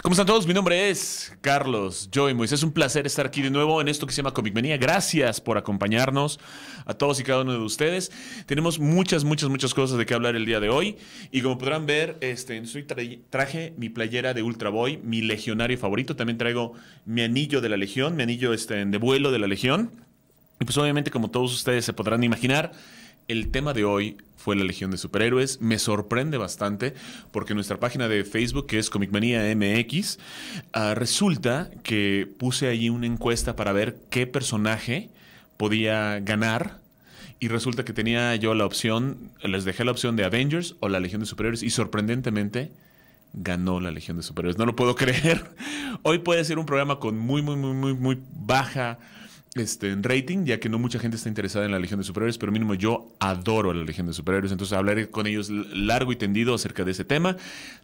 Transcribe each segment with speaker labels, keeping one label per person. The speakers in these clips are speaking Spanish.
Speaker 1: ¿Cómo están todos? Mi nombre es Carlos Joy Moisés. Es un placer estar aquí de nuevo en esto que se llama Comic Manía. Gracias por acompañarnos a todos y cada uno de ustedes. Tenemos muchas, muchas, muchas cosas de qué hablar el día de hoy. Y como podrán ver, este, traje mi playera de Ultra Boy, mi legionario favorito. También traigo mi anillo de la Legión, mi anillo este, de vuelo de la Legión. Y pues obviamente, como todos ustedes se podrán imaginar, el tema de hoy fue la Legión de Superhéroes. Me sorprende bastante porque nuestra página de Facebook, que es Comicmanía MX, ah, resulta que puse ahí una encuesta para ver qué personaje podía ganar. Y resulta que tenía yo la opción, les dejé la opción de Avengers o la Legión de Superhéroes y sorprendentemente ganó la Legión de Superhéroes. No lo puedo creer. Hoy puede ser un programa con muy, muy, muy, muy, muy baja este, en rating, ya que no mucha gente está interesada en la Legión de Superhéroes, pero mínimo yo adoro a la Legión de Superhéroes, entonces hablaré con ellos largo y tendido acerca de ese tema.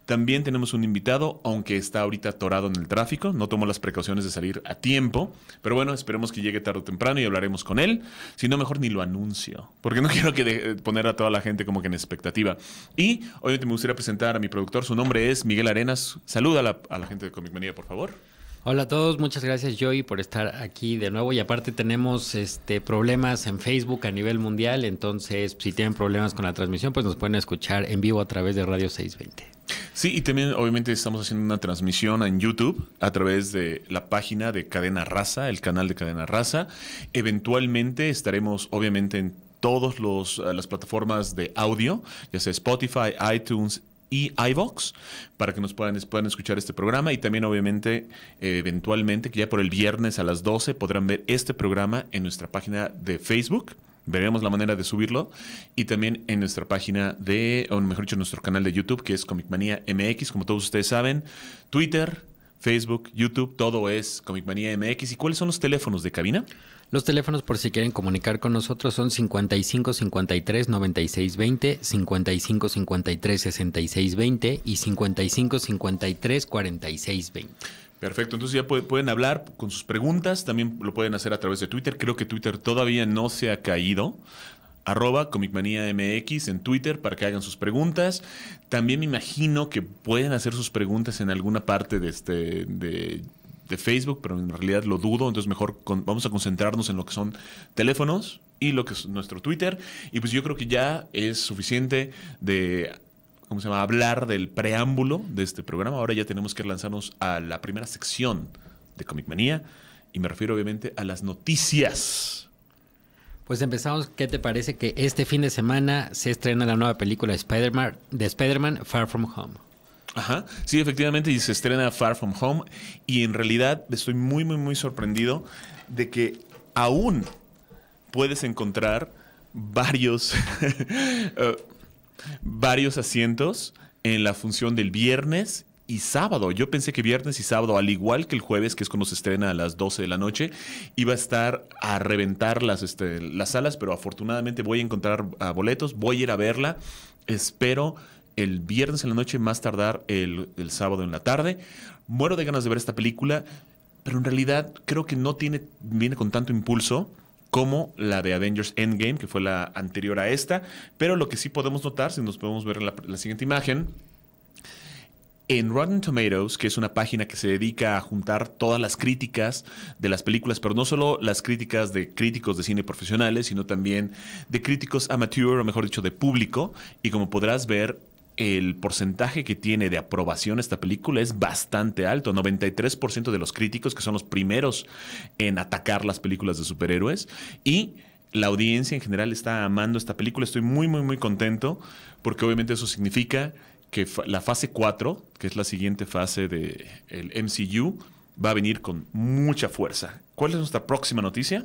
Speaker 1: También tenemos un invitado, aunque está ahorita atorado en el tráfico, no tomó las precauciones de salir a tiempo, pero bueno, esperemos que llegue tarde o temprano y hablaremos con él. Si no, mejor ni lo anuncio, porque no quiero que poner a toda la gente como que en expectativa. Y obviamente me gustaría presentar a mi productor, su nombre es Miguel Arenas. Saluda a la, a la gente de Comic Manía, por favor.
Speaker 2: Hola a todos, muchas gracias Joey por estar aquí de nuevo y aparte tenemos este problemas en Facebook a nivel mundial, entonces si tienen problemas con la transmisión pues nos pueden escuchar en vivo a través de Radio 620.
Speaker 1: Sí, y también obviamente estamos haciendo una transmisión en YouTube a través de la página de Cadena Raza, el canal de Cadena Raza. Eventualmente estaremos obviamente en todas las plataformas de audio, ya sea Spotify, iTunes, y iVox para que nos puedan, puedan escuchar este programa y también obviamente eventualmente que ya por el viernes a las 12 podrán ver este programa en nuestra página de Facebook. Veremos la manera de subirlo y también en nuestra página de, o mejor dicho, nuestro canal de YouTube que es Comic Manía MX, como todos ustedes saben, Twitter, Facebook, YouTube, todo es Comic Manía MX. ¿Y cuáles son los teléfonos de cabina?
Speaker 2: Los teléfonos por si quieren comunicar con nosotros son 55 53 96 20, 55 53 66 20 y 55 53 46 20.
Speaker 1: Perfecto, entonces ya pueden hablar con sus preguntas, también lo pueden hacer a través de Twitter. Creo que Twitter todavía no se ha caído arroba Comicmanía MX en Twitter para que hagan sus preguntas. También me imagino que pueden hacer sus preguntas en alguna parte de este de de Facebook, pero en realidad lo dudo, entonces mejor vamos a concentrarnos en lo que son teléfonos y lo que es nuestro Twitter. Y pues yo creo que ya es suficiente de, ¿cómo se llama?, hablar del preámbulo de este programa. Ahora ya tenemos que lanzarnos a la primera sección de Comic Manía y me refiero obviamente a las noticias.
Speaker 2: Pues empezamos, ¿qué te parece que este fin de semana se estrena la nueva película de Spider-Man, de Spider-Man Far From Home?
Speaker 1: Ajá, sí, efectivamente, y se estrena Far From Home. Y en realidad estoy muy, muy, muy sorprendido de que aún puedes encontrar varios, eh, varios asientos en la función del viernes y sábado. Yo pensé que viernes y sábado, al igual que el jueves, que es cuando se estrena a las 12 de la noche, iba a estar a reventar las, este, las salas, pero afortunadamente voy a encontrar ah, boletos, voy a ir a verla. Espero el viernes en la noche, más tardar el, sábado en la tarde. Muero de ganas de ver esta película, pero en realidad creo que no tiene, viene con tanto impulso como la de Avengers Endgame, que fue la anterior a esta. Pero lo que sí podemos notar, si nos podemos ver en la, siguiente imagen, en Rotten Tomatoes, que es una página que se dedica a juntar todas las críticas de las películas, pero no solo las críticas de críticos de cine profesionales, sino también de críticos amateur, o mejor dicho, de público. Y como podrás ver, el porcentaje que tiene de aprobación esta película es bastante alto. 93% de los críticos, que son los primeros en atacar las películas de superhéroes. Y la audiencia en general está amando esta película. Estoy muy, muy, muy contento porque obviamente eso significa que la fase 4, que es la siguiente fase del MCU, va a venir con mucha fuerza. ¿Cuál es nuestra próxima noticia?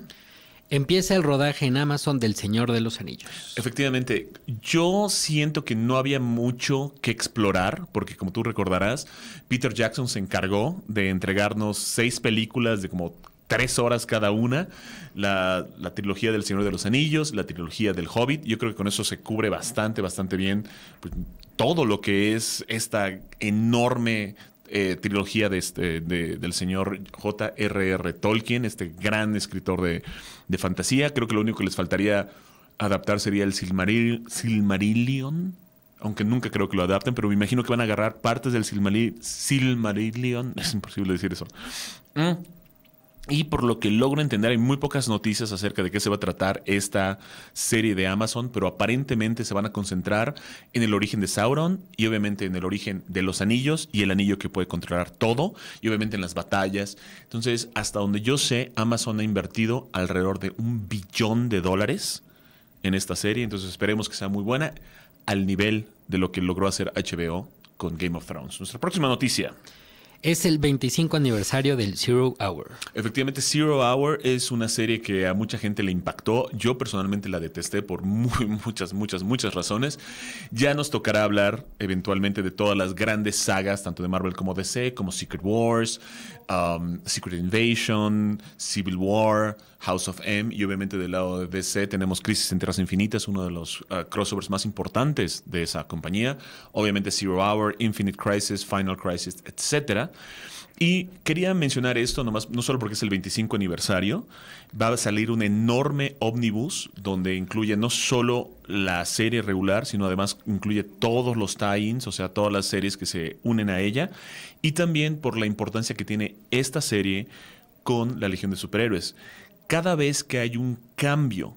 Speaker 2: Empieza el rodaje en Amazon del Señor de los Anillos.
Speaker 1: Efectivamente, yo siento que no había mucho que explorar, porque como tú recordarás, Peter Jackson se encargó de entregarnos seis películas de como tres horas cada una, la, trilogía del Señor de los Anillos, la trilogía del Hobbit. Yo creo que con eso se cubre bastante, bastante bien pues, todo lo que es esta enorme eh, trilogía de este, del señor J.R.R. Tolkien, este gran escritor de, fantasía. Creo que lo único que les faltaría adaptar sería el Silmarillion. aunque nunca creo que lo adapten, pero me imagino que van a agarrar partes del Silmarillion. Es imposible decir eso. Mm. Y por lo que logro entender, hay muy pocas noticias acerca de qué se va a tratar esta serie de Amazon, pero aparentemente se van a concentrar en el origen de Sauron y obviamente en el origen de los anillos y el anillo que puede controlar todo y obviamente en las batallas. Entonces, hasta donde yo sé, Amazon ha invertido alrededor de un billón de dólares en esta serie, entonces esperemos que sea muy buena al nivel de lo que logró hacer HBO con Game of Thrones. Nuestra próxima noticia.
Speaker 2: Es el 25 aniversario del Zero Hour.
Speaker 1: Efectivamente, Zero Hour es una serie que a mucha gente le impactó. Yo personalmente la detesté por muchas, muchas, muchas razones. Ya nos tocará hablar eventualmente de todas las grandes sagas, tanto de Marvel como DC, como Secret Wars, um, Secret Invasion, Civil War, House of M y obviamente del lado de DC tenemos Crisis en Tierras Infinitas, uno de los uh, crossovers más importantes de esa compañía. Obviamente Zero Hour, Infinite Crisis, Final Crisis, Y quería mencionar esto, nomás, no solo porque es el 25 aniversario, va a salir un enorme ómnibus donde incluye no solo la serie regular, sino además incluye todos los tie-ins, o sea, todas las series que se unen a ella, y también por la importancia que tiene esta serie con la Legión de Superhéroes. Cada vez que hay un cambio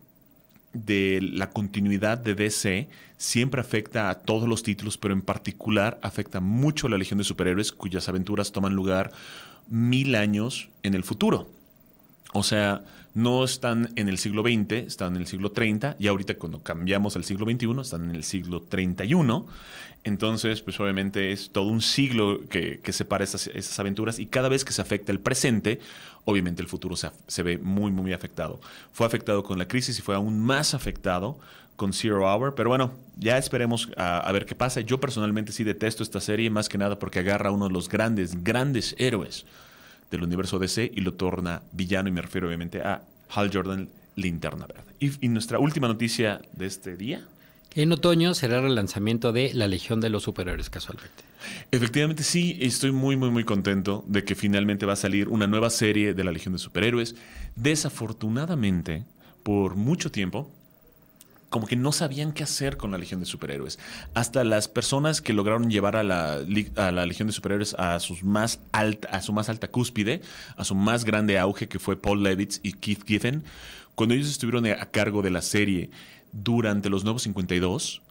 Speaker 1: de la continuidad de DC, siempre afecta a todos los títulos, pero en particular afecta mucho a la Legión de Superhéroes, cuyas aventuras toman lugar mil años en el futuro. O sea, no están en el siglo XX, están en el siglo 30 y ahorita cuando cambiamos al siglo XXI están en el siglo 31. Entonces, pues obviamente es todo un siglo que, separa esas, aventuras y cada vez que se afecta el presente, obviamente el futuro se, ve muy, muy afectado. Fue afectado con la crisis y fue aún más afectado con Zero Hour, pero bueno, ya esperemos a, a ver qué pasa. Yo personalmente sí detesto esta serie, más que nada porque agarra a uno de los grandes, grandes héroes del universo DC y lo torna villano, y me refiero obviamente a Hal Jordan, Linterna Verde. Y, nuestra última noticia de este día.
Speaker 2: En otoño será el relanzamiento de La Legión de los Superhéroes, casualmente.
Speaker 1: Efectivamente, sí, estoy muy, muy, muy contento de que finalmente va a salir una nueva serie de La Legión de Superhéroes. Desafortunadamente, por mucho tiempo, como que no sabían qué hacer con la Legión de Superhéroes. Hasta las personas que lograron llevar a la, Legión de Superhéroes a, sus más alta, a su más alta cúspide, a su más grande auge, que fue Paul Levitz y Keith Giffen, cuando ellos estuvieron a cargo de la serie durante los Nuevos 52,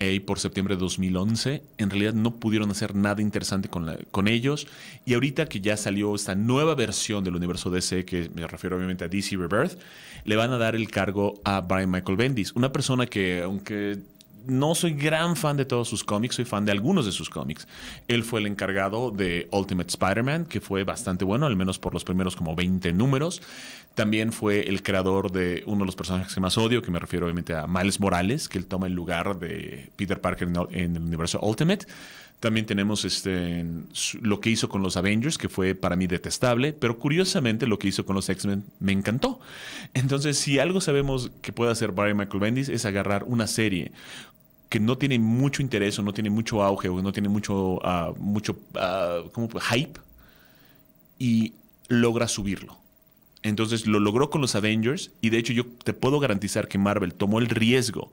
Speaker 1: y por septiembre de 2011, en realidad no pudieron hacer nada interesante con, con ellos. Y ahorita que ya salió esta nueva versión del universo DC, que me refiero obviamente a DC Rebirth, le van a dar el cargo a Brian Michael Bendis, una persona que, aunque no soy gran fan de todos sus cómics, soy fan de algunos de sus cómics. Él fue el encargado de Ultimate Spider-Man, que fue bastante bueno, al menos por los primeros como 20 números. También fue el creador de uno de los personajes que más odio, que me refiero obviamente a Miles Morales, que él toma el lugar de Peter Parker en el universo Ultimate. También tenemos este, lo que hizo con los Avengers, que fue para mí detestable, pero curiosamente lo que hizo con los X-Men me encantó. Entonces, si algo sabemos que puede hacer Barry Michael Bendis es agarrar una serie que no tiene mucho interés o no tiene mucho auge o no tiene mucho, uh, mucho uh, hype y logra subirlo. Entonces lo logró con los Avengers y de hecho yo te puedo garantizar que Marvel tomó el riesgo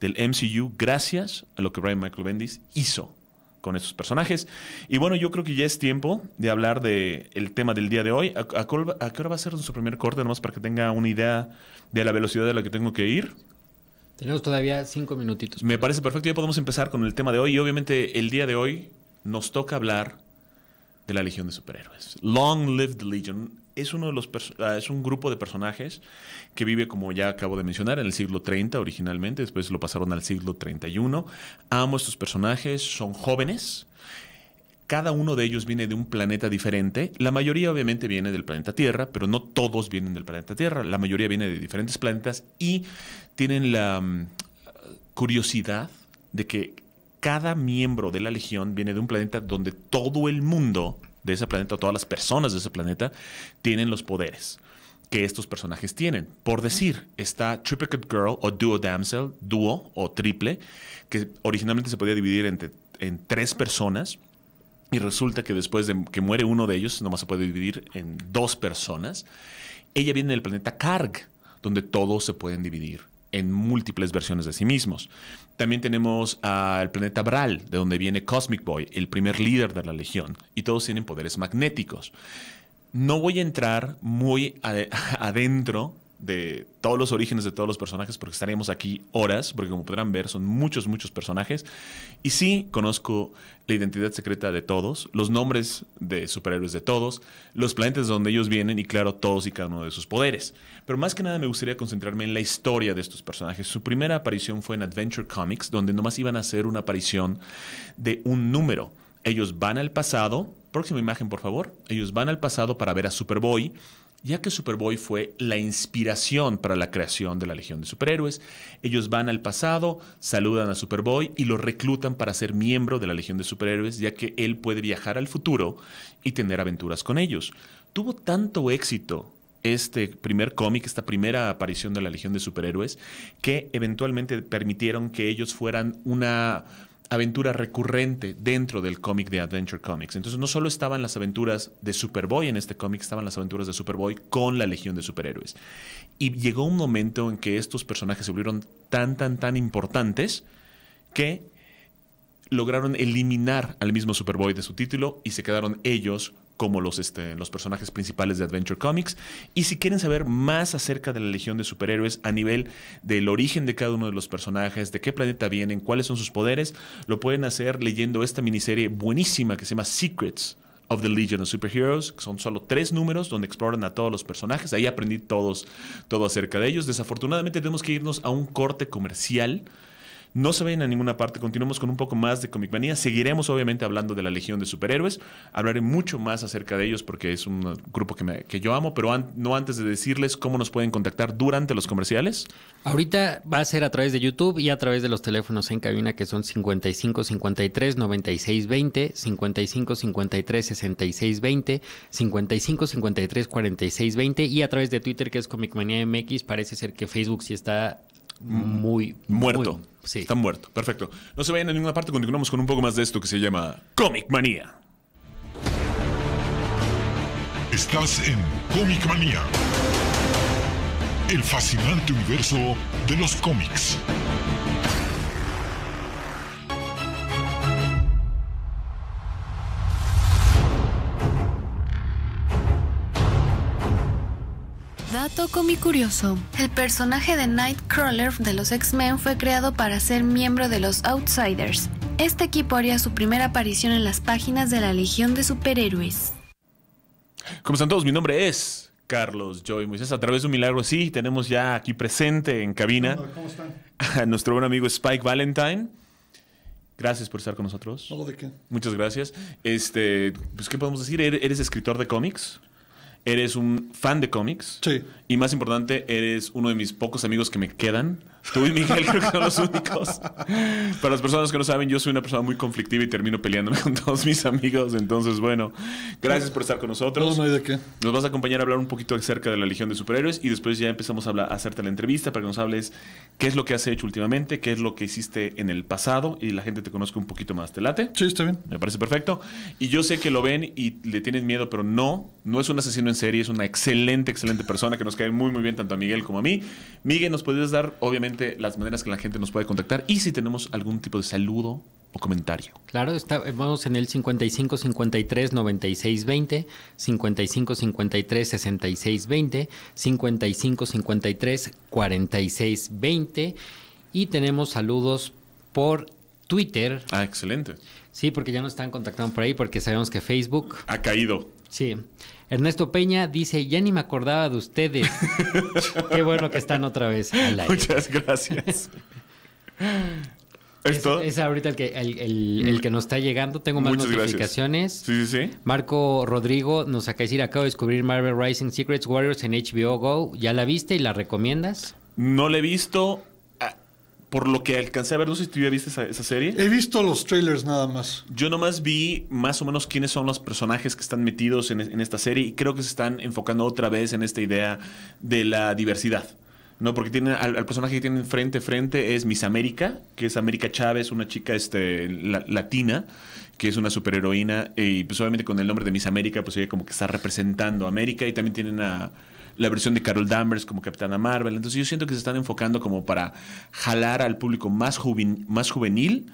Speaker 1: del MCU gracias a lo que Brian Michael Bendis hizo con esos personajes. Y bueno, yo creo que ya es tiempo de hablar del el tema del día de hoy. ¿A, qué hora va a ser nuestro primer corte? Nomás para que tenga una idea de la velocidad de la que tengo que ir.
Speaker 2: Tenemos todavía cinco minutitos.
Speaker 1: Me parece perfecto. Ya podemos empezar con el tema de hoy. Y obviamente el día de hoy nos toca hablar de la Legión de Superhéroes. Long Live the Legion es uno de los ah, es un grupo de personajes que vive como ya acabo de mencionar en el siglo 30 originalmente, después lo pasaron al siglo 31. Amo estos personajes, son jóvenes. Cada uno de ellos viene de un planeta diferente. La mayoría obviamente viene del planeta Tierra, pero no todos vienen del planeta Tierra. La mayoría viene de diferentes planetas y tienen la mm, curiosidad de que cada miembro de la Legión viene de un planeta donde todo el mundo de ese planeta, todas las personas de ese planeta, tienen los poderes que estos personajes tienen. Por decir, está Triplicate Girl o Duo Damsel, dúo o triple, que originalmente se podía dividir en tres personas. Y resulta que después de que muere uno de ellos, nomás se puede dividir en dos personas. Ella viene del planeta Karg, donde todos se pueden dividir en múltiples versiones de sí mismos. También tenemos al planeta Bral, de donde viene Cosmic Boy, el primer líder de la Legión, y todos tienen poderes magnéticos. No voy a entrar muy adentro de todos los orígenes de todos los personajes, porque estaríamos aquí horas, porque como podrán ver, son muchos, muchos personajes. Y sí, conozco la identidad secreta de todos, los nombres de superhéroes de todos, los planetas de donde ellos vienen y, claro, todos y cada uno de sus poderes. Pero más que nada me gustaría concentrarme en la historia de estos personajes. Su primera aparición fue en Adventure Comics, donde nomás iban a hacer una aparición de un número. Ellos van al pasado, próxima imagen por favor, ellos van al pasado para ver a Superboy ya que Superboy fue la inspiración para la creación de la Legión de Superhéroes. Ellos van al pasado, saludan a Superboy y lo reclutan para ser miembro de la Legión de Superhéroes, ya que él puede viajar al futuro y tener aventuras con ellos. Tuvo tanto éxito este primer cómic, esta primera aparición de la Legión de Superhéroes, que eventualmente permitieron que ellos fueran una aventura recurrente dentro del cómic de Adventure Comics. Entonces no solo estaban las aventuras de Superboy en este cómic, estaban las aventuras de Superboy con la Legión de Superhéroes. Y llegó un momento en que estos personajes se volvieron tan, tan, tan importantes que lograron eliminar al mismo Superboy de su título y se quedaron ellos como los, este, los personajes principales de Adventure Comics. Y si quieren saber más acerca de la Legión de Superhéroes a nivel del origen de cada uno de los personajes, de qué planeta vienen, cuáles son sus poderes, lo pueden hacer leyendo esta miniserie buenísima que se llama Secrets of the Legion of Superheroes, que son solo tres números donde exploran a todos los personajes. Ahí aprendí todos, todo acerca de ellos. Desafortunadamente tenemos que irnos a un corte comercial no se vayan a ninguna parte, continuemos con un poco más de Comic Manía. Seguiremos obviamente hablando de la Legión de Superhéroes. Hablaré mucho más acerca de ellos porque es un grupo que, me, que yo amo, pero no antes de decirles cómo nos pueden contactar durante los comerciales.
Speaker 2: Ahorita va a ser a través de YouTube y a través de los teléfonos en cabina que son 55 53 96 20, 55 53 66 20, 55 53 46 20 y a través de Twitter que es Comic Manía MX. Parece ser que Facebook sí está muy
Speaker 1: muerto. sí. Está muerto. Perfecto. No se vayan a ninguna parte. Continuamos con un poco más de esto que se llama Comic Manía.
Speaker 3: Estás en Comic Manía. El fascinante universo de los cómics.
Speaker 4: Dato cómic curioso. El personaje de Nightcrawler de los X-Men fue creado para ser miembro de los Outsiders. Este equipo haría su primera aparición en las páginas de la Legión de Superhéroes.
Speaker 1: ¿Cómo están todos? Mi nombre es Carlos Joy Moisés. A través de un milagro, sí, tenemos ya aquí presente en cabina ¿Cómo están? a nuestro buen amigo Spike Valentine. Gracias por estar con nosotros.
Speaker 5: de qué?
Speaker 1: Muchas gracias. Este, pues, ¿qué podemos decir? ¿Eres escritor de cómics? Eres un fan de cómics.
Speaker 5: Sí.
Speaker 1: Y más importante, eres uno de mis pocos amigos que me quedan Tú y Miguel creo que son los únicos. Para las personas que no saben, yo soy una persona muy conflictiva y termino peleándome con todos mis amigos. Entonces, bueno, gracias por estar con nosotros.
Speaker 5: No, no hay de qué.
Speaker 1: Nos vas a acompañar a hablar un poquito acerca de la Legión de Superhéroes y después ya empezamos a, hablar, a hacerte la entrevista para que nos hables qué es lo que has hecho últimamente, qué es lo que hiciste en el pasado y la gente te conozca un poquito más. ¿Te late?
Speaker 5: Sí, está bien.
Speaker 1: Me parece perfecto. Y yo sé que lo ven y le tienes miedo, pero no, no es un asesino en serie, es una excelente, excelente persona que nos cae muy, muy bien tanto a Miguel como a mí. Miguel, ¿nos puedes dar, obviamente, las maneras que la gente nos puede contactar y si tenemos algún tipo de saludo o comentario.
Speaker 2: Claro, estamos en el 55 53 96 20, 55 53 66 20, 55 53 46 20 y tenemos saludos por Twitter.
Speaker 1: Ah, excelente.
Speaker 2: Sí, porque ya nos están contactando por ahí porque sabemos que Facebook
Speaker 1: ha caído.
Speaker 2: Sí. Ernesto Peña dice, ya ni me acordaba de ustedes. Qué bueno que están otra vez
Speaker 1: Muchas gracias.
Speaker 2: ¿Es, es, ahorita el que, el, que nos está llegando. Tengo más notificaciones.
Speaker 1: Sí, sí, sí.
Speaker 2: Marco Rodrigo nos acaba de decir, acabo de descubrir Marvel Rising Secrets Warriors en HBO Go. ¿Ya la viste y la recomiendas?
Speaker 1: No la he visto por lo que alcancé a ver, no sé si tú ya viste esa, serie.
Speaker 5: He visto los trailers nada más.
Speaker 1: Yo nomás vi más o menos quiénes son los personajes que están metidos en, esta serie y creo que se están enfocando otra vez en esta idea de la diversidad. ¿no? Porque tienen al, personaje que tienen frente a frente es Miss América, que es América Chávez, una chica este, latina, que es una superheroína. Y pues obviamente con el nombre de Miss América, pues ella como que está representando a América. Y también tienen a la versión de Carol Danvers como Capitana Marvel. Entonces yo siento que se están enfocando como para jalar al público más, juven- más juvenil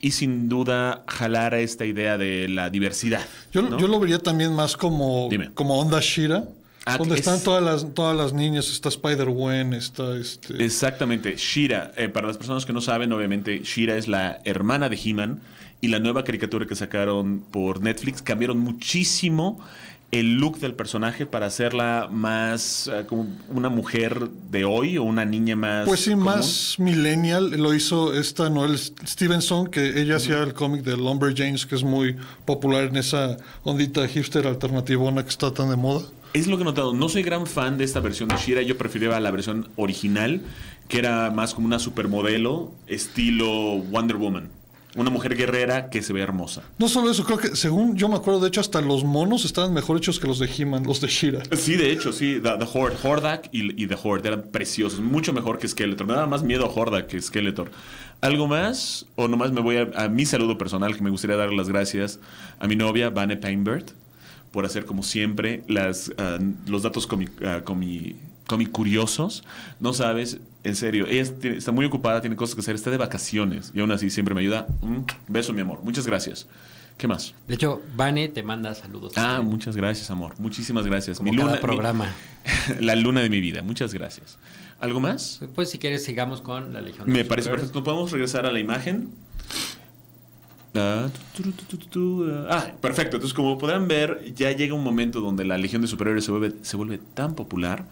Speaker 1: y sin duda jalar a esta idea de la diversidad.
Speaker 5: Yo,
Speaker 1: ¿no?
Speaker 5: yo lo vería también más como,
Speaker 1: Dime.
Speaker 5: como onda Shira,
Speaker 1: Ah,
Speaker 5: donde
Speaker 1: es-
Speaker 5: están todas las, todas las niñas, está Spider-Gwen, está este...
Speaker 1: Exactamente, Shira. eh, para las personas que no saben, obviamente, Shira es la hermana de He-Man y la nueva caricatura que sacaron por Netflix cambiaron muchísimo el look del personaje para hacerla más eh, como una mujer de hoy o una niña más.
Speaker 5: Pues sí,
Speaker 1: común.
Speaker 5: más millennial. Lo hizo esta Noel Stevenson, que ella hacía el cómic de Lumberjanes, que es muy popular en esa ondita hipster alternativona que está tan de moda.
Speaker 1: Es lo que he notado. No soy gran fan de esta versión de Shira. Yo prefería la versión original, que era más como una supermodelo, estilo Wonder Woman. Una mujer guerrera que se ve hermosa.
Speaker 5: No solo eso, creo que según yo me acuerdo, de hecho, hasta los monos estaban mejor hechos que los de He-Man, los de Shira.
Speaker 1: Sí, de hecho, sí. The, The Horde, Hordak y, y The Horde eran preciosos. Mucho mejor que Skeletor. Me daba más miedo a Hordak que Skeletor. ¿Algo más? ¿O nomás me voy a, a mi saludo personal que me gustaría dar las gracias a mi novia, Vane Painbird, por hacer como siempre las, ah, los datos comi, ah, comi- comicuriosos? No sabes, en serio. Ella está muy ocupada, tiene cosas que hacer, está de vacaciones. Y aún así siempre me ayuda. Un beso, mi amor. Muchas gracias. ¿Qué más?
Speaker 2: De hecho, Vane te manda saludos.
Speaker 1: Ah, muchas gracias, amor. Muchísimas gracias.
Speaker 2: Como cada
Speaker 1: mi-
Speaker 2: programa.
Speaker 1: la luna de mi vida. Muchas gracias. ¿Algo más?
Speaker 2: Pues si quieres sigamos con la Legión. de
Speaker 1: Me parece perfecto. ¿Podemos regresar a la imagen? Ah, ah. Perfecto. Entonces, como podrán ver, ya llega un momento donde la Legión de se vuelve, se vuelve tan popular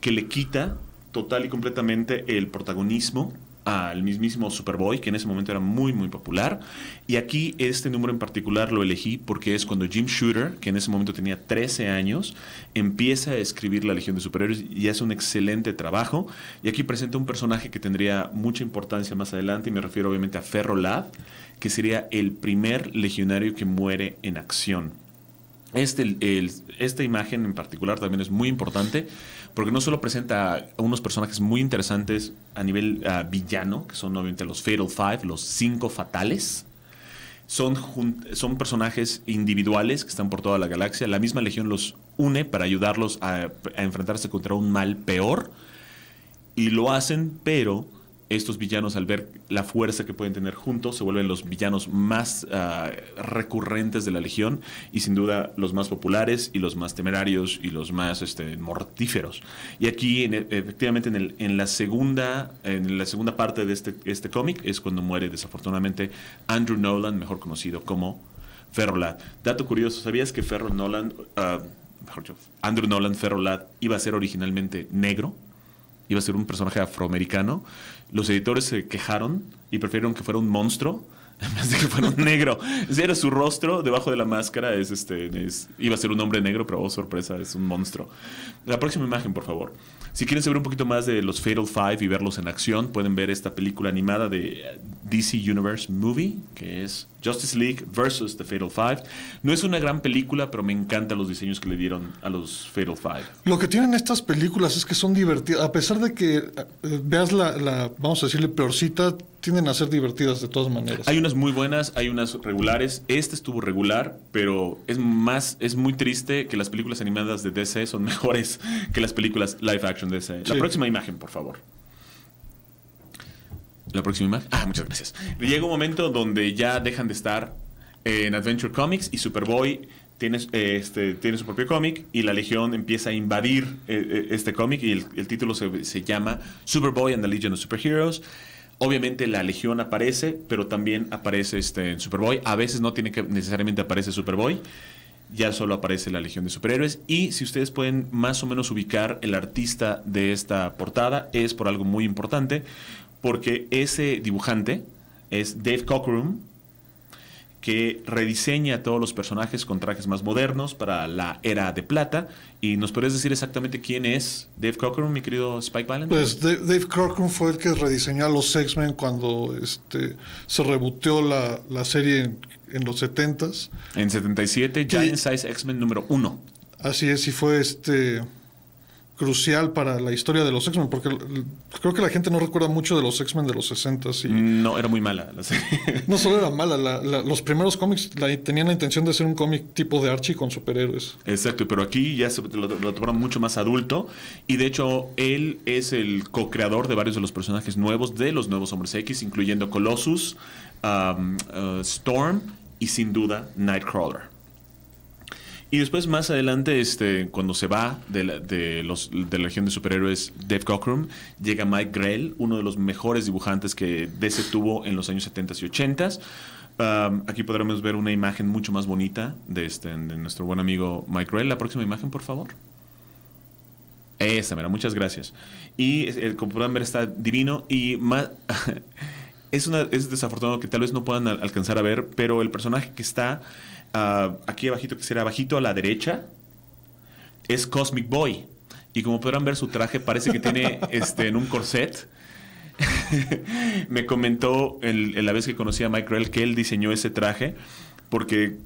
Speaker 1: que le quita total y completamente el protagonismo al mismísimo Superboy, que en ese momento era muy, muy popular. Y aquí este número en particular lo elegí porque es cuando Jim Shooter, que en ese momento tenía 13 años, empieza a escribir La Legión de Superhéroes y hace un excelente trabajo. Y aquí presenta un personaje que tendría mucha importancia más adelante, y me refiero obviamente a Ferro Lad, que sería el primer legionario que muere en acción. Este, esta imagen en particular también es muy importante porque no solo presenta unos personajes muy interesantes a nivel villano, que son obviamente los Fatal Five, los cinco fatales, son, son personajes individuales que están por toda la galaxia. La misma legión los une para ayudarlos a enfrentarse contra un mal peor y lo hacen, pero estos villanos al ver la fuerza que pueden tener juntos se vuelven los villanos más ah, recurrentes de la legión y sin duda los más populares y los más temerarios y los más este, mortíferos. Y aquí en- efectivamente en, el- en la segunda en la segunda parte de este, este cómic es cuando muere desafortunadamente Andrew Nolan, mejor conocido como Ferrolad. Dato curioso, ¿sabías que Ferro Nolan, ah, mejor Andrew Nolan Ferrolad iba a ser originalmente negro? iba a ser un personaje afroamericano. Los editores se quejaron y prefirieron que fuera un monstruo en vez de que fuera un negro. Era su rostro, debajo de la máscara es este, es- iba a ser un hombre negro, pero oh sorpresa, es un monstruo. La próxima imagen, por favor. Si quieren saber un poquito más de los Fatal Five y verlos en acción, pueden ver esta película animada de eh, DC Universe Movie, que es Justice League versus The Fatal Five. No es una gran película, pero me encantan los diseños que le dieron a los Fatal Five.
Speaker 5: Lo que tienen estas películas es que son divertidas. A pesar de que eh, veas la, la, vamos a decirle, peorcita, tienden a ser divertidas de todas maneras.
Speaker 1: Hay unas muy buenas, hay unas regulares. Este estuvo regular, pero es más, es muy triste que las películas animadas de DC son mejores que las películas live action de DC. La
Speaker 5: Sí.
Speaker 1: próxima imagen, por favor. La próxima imagen. Ah, muchas gracias. Llega un momento donde ya dejan de estar en Adventure Comics y Superboy tiene, eh, este, tiene su propio cómic y la Legión empieza a invadir eh, eh, este cómic y el, título se, se llama Superboy and the Legion of Superheroes. Obviamente la Legión aparece, pero también aparece este, en Superboy. A veces no tiene que necesariamente aparece Superboy. Ya solo aparece la Legión de Superhéroes. Y si ustedes pueden más o menos ubicar el artista de esta portada, es por algo muy importante, porque ese dibujante es Dave Cockrum, que rediseña a todos los personajes con trajes más modernos para la era de plata. ¿Y nos podrías decir exactamente quién es Dave Cockrum, mi querido Spike Valent?
Speaker 5: Pues Dave, Dave Corcoran fue el que rediseñó a los X-Men cuando este, se reboteó la, la serie en, en los 70s.
Speaker 1: En 77,
Speaker 5: ¿Qué?
Speaker 1: Giant Size X-Men número 1.
Speaker 5: Así es, y fue este. Crucial para la historia de los X-Men, porque creo que la gente no recuerda mucho de los X-Men de los 60 y
Speaker 1: No, era muy mala la serie.
Speaker 5: no solo era mala, la- la- los primeros cómics la- tenían la intención de ser un cómic tipo de Archie con superhéroes.
Speaker 1: Exacto, pero aquí ya se, lo, lo tomaron mucho más adulto y de hecho él es el co-creador de varios de los personajes nuevos de los nuevos Hombres X, incluyendo Colossus, um, uh, Storm y sin duda Nightcrawler. Y después más adelante, este, cuando se va de la, de los, de la Legión de Superhéroes Dave Cockrum, llega Mike Grell, uno de los mejores dibujantes que DC tuvo en los años 70 y 80. Um, aquí podremos ver una imagen mucho más bonita de, este, de nuestro buen amigo Mike Grell. La próxima imagen, por favor. Esa, mira, muchas gracias. Y eh, como está divino y más... es, es desafortunado que tal vez no puedan al- alcanzar a ver, pero el personaje que está ah, aquí abajito, que será abajito a la derecha, es Cosmic Boy. Y como podrán ver, su traje parece que tiene este, en un corset. Me comentó el, el- la vez que conocí a Mike Grell que él diseñó ese traje porque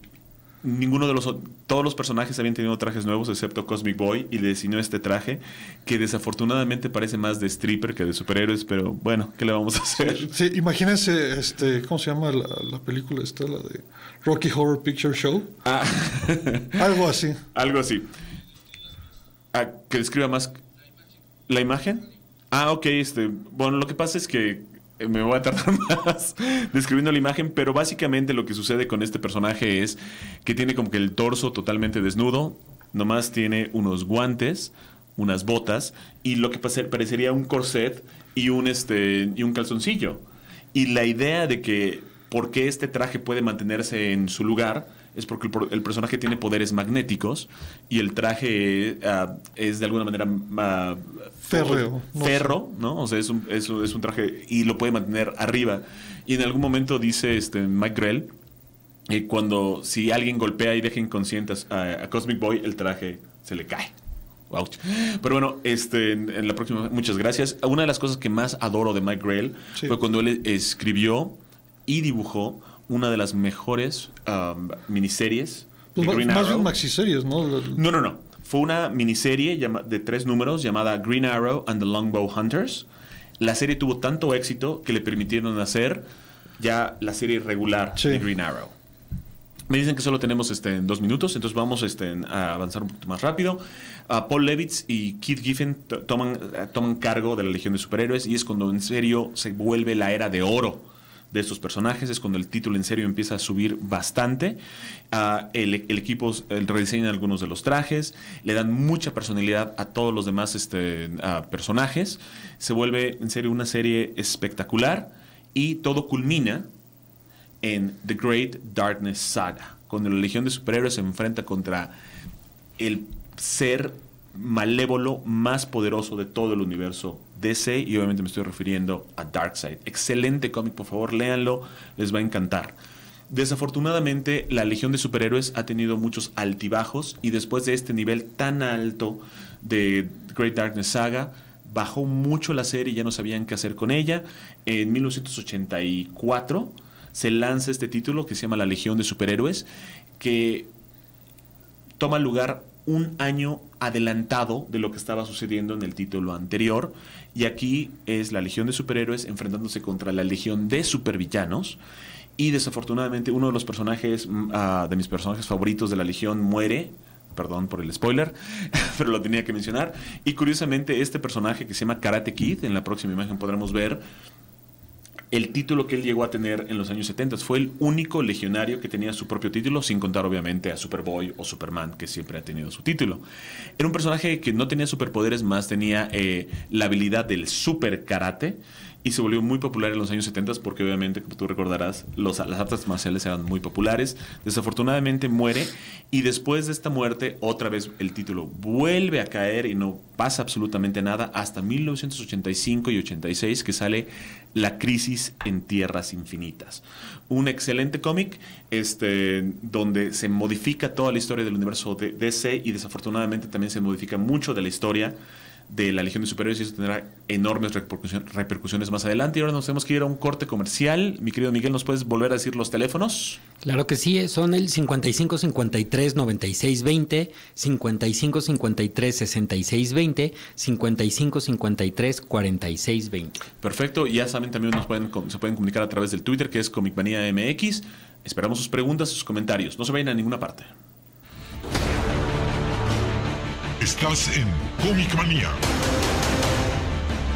Speaker 1: ninguno de los todos los personajes habían tenido trajes nuevos excepto Cosmic Boy y le diseñó este traje que desafortunadamente parece más de stripper que de superhéroes, pero bueno, ¿qué le vamos a hacer?
Speaker 5: Sí, imagínense, este, ¿cómo se llama la, la película esta, la de Rocky Horror Picture Show?
Speaker 1: Ah,
Speaker 5: Algo así.
Speaker 1: algo así. Ah, que describa más la imagen. Ah, ok, este, bueno, lo que pasa es que me voy a tardar más describiendo la imagen, pero básicamente lo que sucede con este personaje es que tiene como que el torso totalmente desnudo, nomás tiene unos guantes, unas botas y lo que parecería un corset y un este y un calzoncillo. Y la idea de que por qué este traje puede mantenerse en su lugar es porque el, el personaje tiene poderes magnéticos y el traje ah, es de alguna manera ah,
Speaker 5: Férreo, no
Speaker 1: ferro, ¿no? O sea, es un, es, es un traje y lo puede mantener arriba. Y en algún momento dice este Mike Grell eh, cuando si alguien golpea y deja inconsciente a, a Cosmic Boy, el traje se le cae. Ouch. Pero bueno, este, en, en la próxima, muchas gracias. Una de las cosas que más adoro de Mike Grell
Speaker 5: Sí.
Speaker 1: fue cuando él escribió y dibujó una de las mejores um, miniseries
Speaker 5: Pues
Speaker 1: de Green
Speaker 5: más
Speaker 1: Arrow.
Speaker 5: bien maxiseries, ¿no?
Speaker 1: No, no, no. Fue una miniserie de tres números llamada Green Arrow and the Longbow Hunters. La serie tuvo tanto éxito que le permitieron hacer ya la serie regular
Speaker 5: Sí.
Speaker 1: de Green Arrow. Me dicen que solo tenemos este, en dos minutos, entonces vamos este, a avanzar un poquito más rápido. Ah, Paul Levitz y Keith Giffen to- toman, eh, toman cargo de la Legión de Superhéroes y es cuando en serio se vuelve la era de oro de estos personajes, es cuando el título en serio empieza a subir bastante. Ah, el, equipo rediseña algunos de los trajes, le dan mucha personalidad a todos los demás este, personajes. Se vuelve en serio una serie espectacular y todo culmina en The Great Darkness Saga, cuando la Legión de Superhéroes se enfrenta contra el ser malévolo más poderoso de todo el universo DC y obviamente me estoy refiriendo a Darkseid. Excelente cómic, por favor, léanlo, les va a encantar. Desafortunadamente, la Legión de Superhéroes ha tenido muchos altibajos y después de este nivel tan alto de Great Darkness Saga, bajó mucho la serie, ya no sabían qué hacer con ella. En 1984 se lanza este título que se llama La Legión de Superhéroes, que toma lugar un año adelantado de lo que estaba sucediendo en el título anterior. Y aquí es la Legión de Superhéroes enfrentándose contra la Legión de Supervillanos. Y desafortunadamente uno de los personajes, mm, ah, de mis personajes favoritos de la Legión, muere. Perdón por el spoiler, pero lo tenía que mencionar. Y curiosamente este personaje que se llama Karate Kid, en la próxima imagen podremos ver, el título que él llegó a tener en los años 70. Fue el único legionario que tenía su propio título, sin contar obviamente a Superboy o Superman, que siempre ha tenido su título. Era un personaje que no tenía superpoderes, más tenía eh, la habilidad del super karate y se volvió muy popular en los años 70 porque obviamente, como tú recordarás, los, las artes marciales eran muy populares. Desafortunadamente muere y después de esta muerte otra vez el título vuelve a caer y no pasa absolutamente nada hasta 1985 y 86 que sale La crisis en tierras infinitas. Un excelente cómic este, donde se modifica toda la historia del universo de DC y desafortunadamente también se modifica mucho de la historia de la Legión de Superhéroes y eso tendrá enormes repercusiones más adelante. Y ahora nos tenemos que ir a un corte comercial. Mi querido Miguel, ¿nos puedes volver a decir los teléfonos?
Speaker 2: Claro que sí, son el 55 53 96 20, 55 53 66 20, 55 53 46 20.
Speaker 1: Perfecto, y ya saben, también nos pueden, com- se pueden comunicar a través del Twitter, que es Comicmanía MX. Esperamos sus preguntas, sus comentarios. No se vayan a ninguna parte.
Speaker 3: Estás en Comic Manía,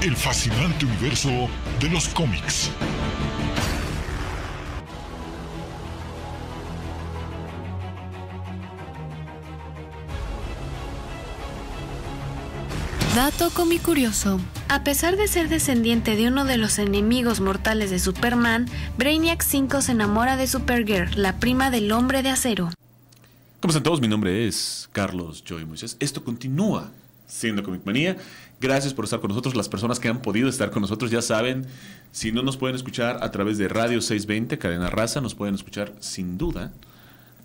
Speaker 3: el fascinante universo de los cómics.
Speaker 4: Dato curioso. A pesar de ser descendiente de uno de los enemigos mortales de Superman, Brainiac 5 se enamora de Supergirl, la prima del hombre de acero.
Speaker 1: ¿Cómo están todos? Mi nombre es Carlos Joy Moisés. Esto continúa siendo Comic Manía. Gracias por estar con nosotros. Las personas que han podido estar con nosotros ya saben, si no nos pueden escuchar a través de Radio 620, Cadena Raza, nos pueden escuchar sin duda.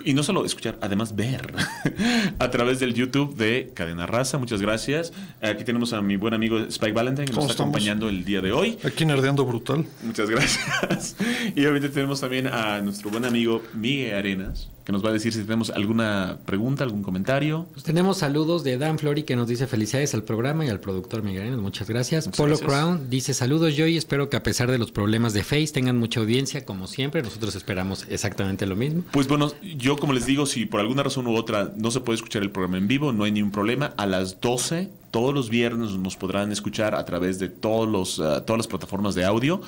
Speaker 1: Y no solo escuchar, además ver a través del YouTube de Cadena Raza. Muchas gracias. Aquí tenemos a mi buen amigo Spike Valentine que nos
Speaker 5: ¿Cómo
Speaker 1: está
Speaker 5: estamos?
Speaker 1: acompañando el día de hoy.
Speaker 5: Aquí nerdeando brutal.
Speaker 1: Muchas gracias. Y obviamente tenemos también a nuestro buen amigo Miguel Arenas, que nos va a decir si tenemos alguna pregunta, algún comentario.
Speaker 2: Pues tenemos saludos de Dan Flori que nos dice felicidades al programa y al productor Miguel muchas gracias.
Speaker 1: Muchas
Speaker 2: Polo
Speaker 1: gracias.
Speaker 2: Crown dice saludos yo y espero que a pesar de los problemas de Face tengan mucha audiencia como siempre. Nosotros esperamos exactamente lo mismo.
Speaker 1: Pues bueno, yo como les digo, si por alguna razón u otra no se puede escuchar el programa en vivo, no hay ningún problema. A las 12, todos los viernes nos podrán escuchar a través de todos los, ah, todas las plataformas de audio,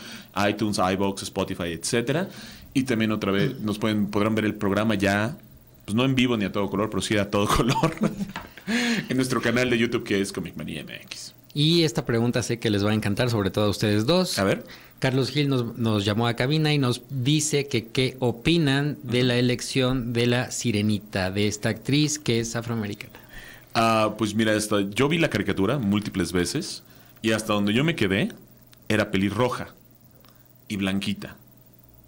Speaker 1: iTunes, iVoox, Spotify, etcétera. Y también otra vez nos pueden, podrán ver el programa ya, pues no en vivo ni a todo color, pero sí a todo color, en nuestro canal de YouTube que es Comic Manía MX.
Speaker 2: Y esta pregunta sé que les va a encantar, sobre todo a ustedes dos.
Speaker 1: A ver.
Speaker 2: Carlos Gil nos, nos llamó a cabina y nos dice que qué opinan de la elección de la sirenita, de esta actriz que es afroamericana.
Speaker 1: Ah, pues mira, esta, yo vi la caricatura múltiples veces y hasta donde yo me quedé era pelirroja y blanquita.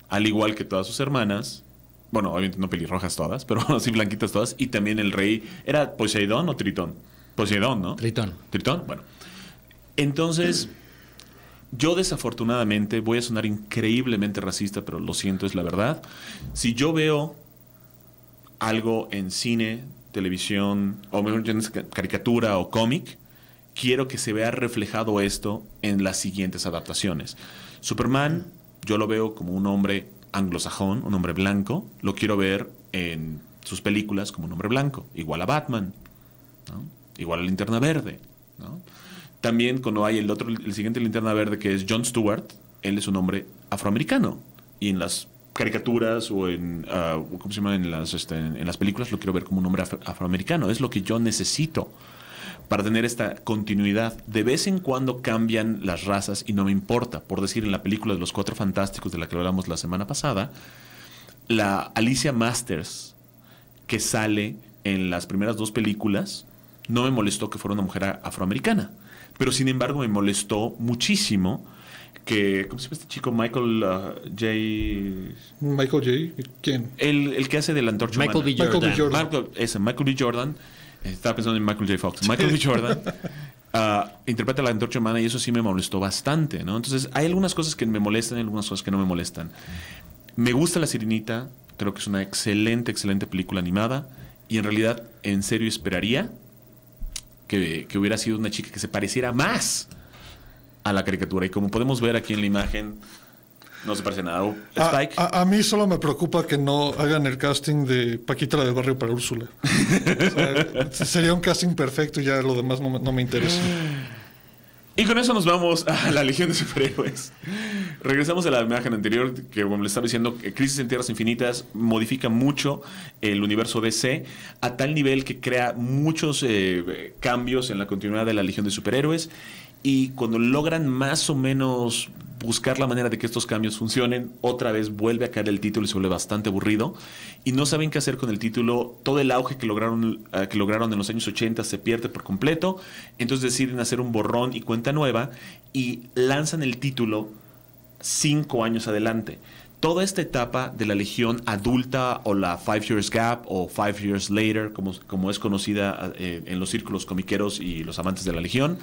Speaker 1: Al igual que todas sus hermanas. Bueno, obviamente no pelirrojas todas, pero así blanquitas todas. Y también el rey. ¿Era Poseidón o Tritón? Poseidón, ¿no?
Speaker 2: Tritón.
Speaker 1: Tritón, bueno. Entonces, yo desafortunadamente voy a sonar increíblemente racista, pero lo siento, es la verdad. Si yo veo algo en cine, televisión, o mejor caricatura o cómic, quiero que se vea reflejado esto en las siguientes adaptaciones. Superman, yo lo veo como un hombre anglosajón, un hombre blanco, lo quiero ver en sus películas como un hombre blanco, igual a Batman, igual a Linterna Verde. También cuando hay el otro, el siguiente Linterna Verde que es John Stewart, él es un hombre afroamericano. Y en las caricaturas o en, ah, ¿cómo se llama? En las, este, en las películas lo quiero ver como un hombre afro- afroamericano. Es lo que yo necesito para tener esta continuidad. De vez en cuando cambian las razas y no me importa. Por decir, en la película de los Cuatro Fantásticos de la que hablamos la semana pasada, la Alicia Masters que sale en las primeras dos películas, no me molestó que fuera una mujer afroamericana. Pero sin embargo me molestó muchísimo que, ¿cómo se llama este chico? Michael uh, J.
Speaker 5: Michael J. ¿Quién?
Speaker 1: El, el que hace de la antorcha
Speaker 2: Michael B.
Speaker 1: humana.
Speaker 5: Michael B.
Speaker 2: Jordan.
Speaker 5: Jordan.
Speaker 1: Michael, ese, Michael B. Jordan. Estaba pensando en Michael J. Fox. Michael B. Jordan ah, interpreta la antorcha humana y eso sí me molestó bastante, ¿no? Entonces, hay algunas cosas que me molestan y algunas cosas que no me molestan. Me gusta La Sirenita. Creo que es una excelente, excelente película animada. Y en realidad, en serio, esperaría que, que hubiera sido una chica que se pareciera más a la caricatura. Y como podemos ver aquí en la imagen, no se parece nada.
Speaker 5: A,
Speaker 1: Spike.
Speaker 5: a- a mí solo me preocupa que no hagan el casting de Paquita la del barrio para Úrsula. O sea, sería un casting perfecto y ya lo demás no, me- no me interesa.
Speaker 1: Y con eso nos vamos a la Legión de Superhéroes. Regresamos a la imagen anterior, que como les estaba diciendo, que Crisis en Tierras Infinitas modifica mucho el universo DC a tal nivel que crea muchos eh, cambios en la continuidad de la Legión de Superhéroes. Y cuando logran más o menos buscar la manera de que estos cambios funcionen, otra vez vuelve a caer el título y se vuelve bastante aburrido. Y no saben qué hacer con el título. Todo el auge que lograron, eh, que lograron en los años 80 se pierde por completo. Entonces deciden hacer un borrón y cuenta nueva y lanzan el título cinco años adelante. toda esta etapa de la Legión adulta o la Five Years Gap o Five Years Later, como, como es conocida eh, en los círculos comiqueros y los amantes de la Legión,